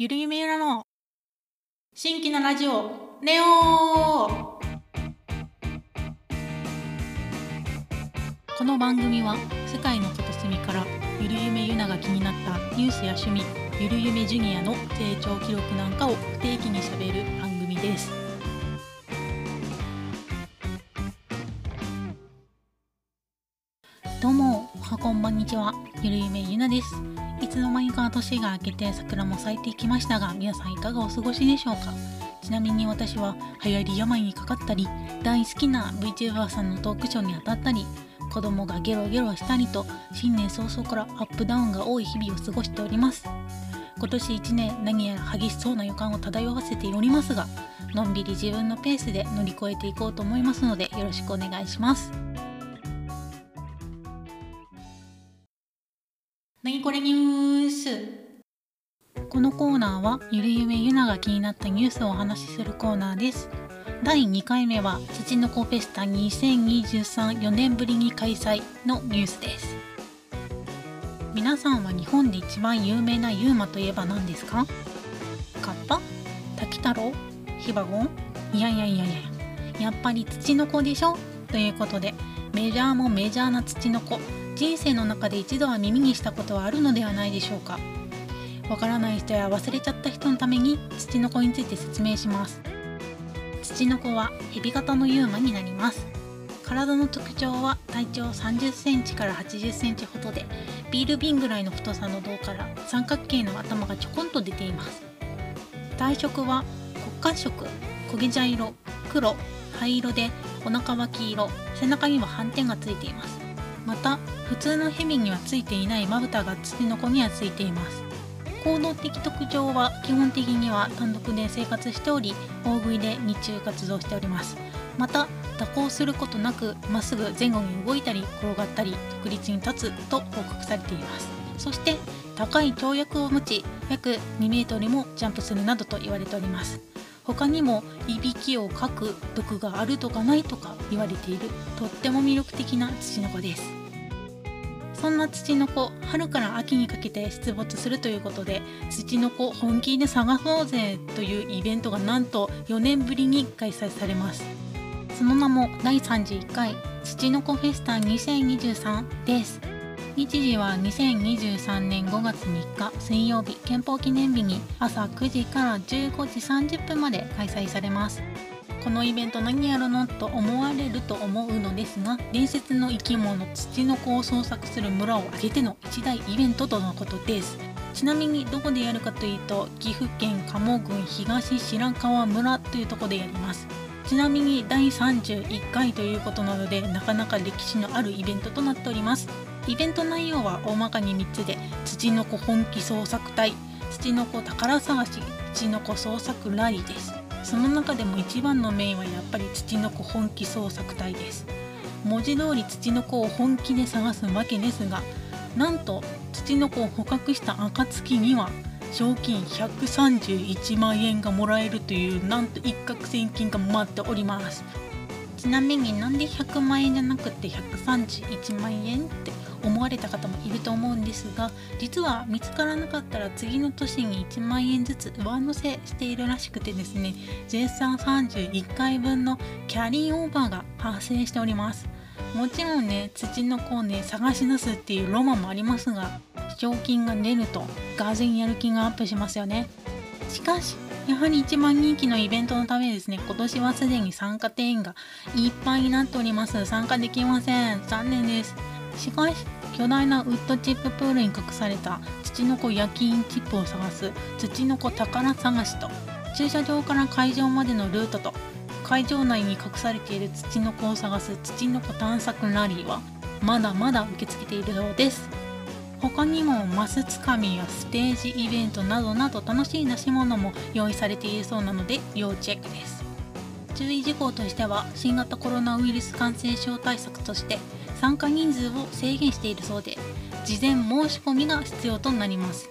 ゆるゆめゆらの新規のラジオネオこの番組は世界の片隅からゆるゆめゆなが気になったニュースや趣味ゆるゆめジュニアの成長記録なんかを不定期にしゃべる番組ですこんばんにちは。ゆるゆめゆなです。いつの間にか年が明けて桜も咲いていきましたが皆さんいかがお過ごしでしょうか。ちなみに私は流行り病にかかったり大好きな VTuber さんのトークショーに当たったり子供がゲロゲロしたりと新年早々からアップダウンが多い日々を過ごしております今年1年何やら激しそうな予感を漂わせておりますがのんびり自分のペースで乗り越えていこうと思いますのでよろしくお願いします。何これニュース。このコーナーはゆるゆめゆなが気になったニュースをお話しするコーナーです。第2回目は土の子フェスタ20234年ぶりに開催のニュースです。皆さんは日本で一番有名なユーマといえば何ですか？カッパ？滝太郎？ヒバゴン？いやいやいやいや。やっぱり土の子でしょ？ということでメジャーもメジャーな土の子。人生の中で一度は耳にしたことはあるのではないでしょうか。わからない人や忘れちゃった人のために土の子について説明します。土の子はヘビ型のユーマになります。体の特徴は体長30センチから80センチほどでビール瓶ぐらいの太さの胴から三角形の頭がちょこんと出ています。体色は骨褐色。焦げ茶色黒灰色でお腹は黄色。背中には斑点がついています。また普通のヘビにはついていないまぶたが土の子にはついています。行動的特徴は基本的には単独で生活しており大食いで日中活動しております。また蛇行することなくまっすぐ前後に動いたり転がったり独立に立つと報告されています。そして高い跳躍を持ち約2メートルもジャンプするなどと言われております。他にもいびきをかく毒があるとかないとか言われているとっても魅力的な土の子です。そんな土の子春から秋にかけて出没するということで土の子本気で探そうぜというイベントがなんと4年ぶりに開催されます。その名も第31回土の子フェスタ2023です。日時は2023年5月3日水曜日憲法記念日に朝9時から15時30分まで開催されます。このイベント何やるのと思われると思うのですが伝説の生き物土の子を捜索する村を挙げての一大イベントとのことです。ちなみにどこでやるかというと岐阜県加茂郡東白川村というとこでやります。ちなみに第31回ということなのでなかなか歴史のあるイベントとなっております。イベント内容は大まかに3つで土の子本気捜索隊土の子宝探し土の子捜索ラリーです。その中でも一番のメインはやっぱり土の子本気捜索隊です。文字通り土の子を本気で探すわけですがなんと土の子を捕獲した暁には賞金131万円がもらえるというなんと一攫千金が待っております。ちなみになんで100万円じゃなくて131万円って思われた方もいると思うんですが実は見つからなかったら次の年に1万円ずつ上乗せしているらしくてですね絶賛31回分のキャリーオーバーが発生しております。もちろんね土の子をね探し出すっていうロマンもありますが賞金が出るとがぜやる気がアップしますよね。しかしやはり一番人気のイベントのためですね今年はすでに参加定員がいっぱいになっております。参加できません。残念です。しかし巨大なウッドチッププールに隠された土の子焼き印チップを探す土の子宝探しと駐車場から会場までのルートと会場内に隠されている土の子を探す土の子探索ラリーはまだまだ受け付けているようです。他にもマスつかみやステージイベントなどなど楽しい出し物も用意されているそうなので要チェックです。注意事項としては新型コロナウイルス感染症対策として参加人数を制限しているそうで事前申し込みが必要となります。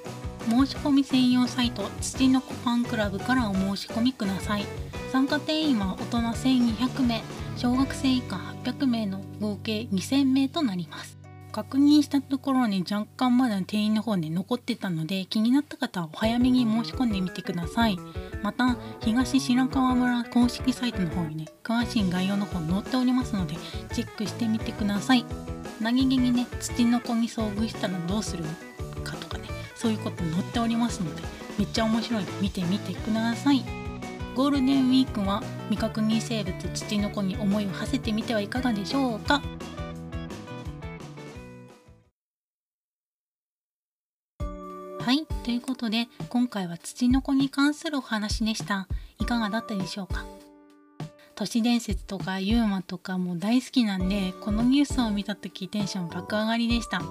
申し込み専用サイト土の子ファンクラブからお申し込みください。参加定員は大人1200名小学生以下800名の合計2000名となります。確認したところね若干まだ店員の方ね残ってたので気になった方はお早めに申し込んでみてください。また東白川村公式サイトの方にね詳しい概要の方載っておりますのでチェックしてみてください。何気にね土の子に遭遇したらどうするかとかねそういうこと載っておりますのでめっちゃ面白いので見てみてください。ゴールデンウィークは未確認生物土の子に思いを馳せてみてはいかがでしょうか？はい。ということで今回は土の子に関するお話でした。いかがだったでしょうか？都市伝説とかユーマとかも大好きなんでこのニュースを見た時テンション爆上がりでした。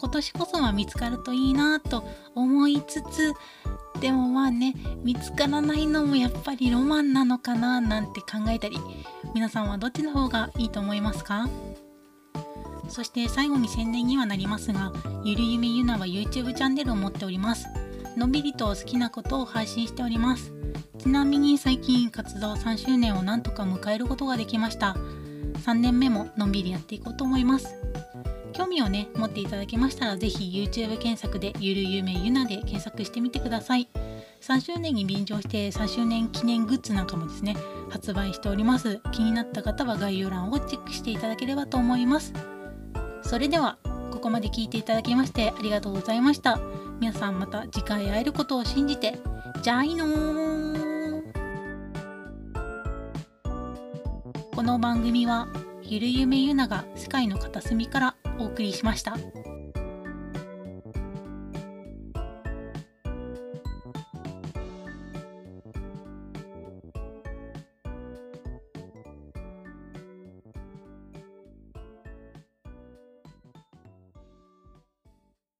今年こそは見つかるといいなと思いつつでもまあね見つからないのもやっぱりロマンなのかななんて考えたり皆さんはどっちの方がいいと思いますか？そして最後に宣伝にはなりますがゆるゆめゆなは YouTube チャンネルを持っております。のんびりと好きなことを配信しております。ちなみに最近活動3周年をなんとか迎えることができました。3年目ものんびりやっていこうと思います。興味をね持っていただけましたら是非 YouTube 検索でゆるゆめゆなで検索してみてください。3周年に便乗して3周年記念グッズなんかもですね発売しております。気になった方は概要欄をチェックしていただければと思います。それではここまで聞いていただきましてありがとうございました皆さんまた次回会えることを信じてじゃあいのこの番組はゆるゆめゆなが世界の片隅からお送りしました。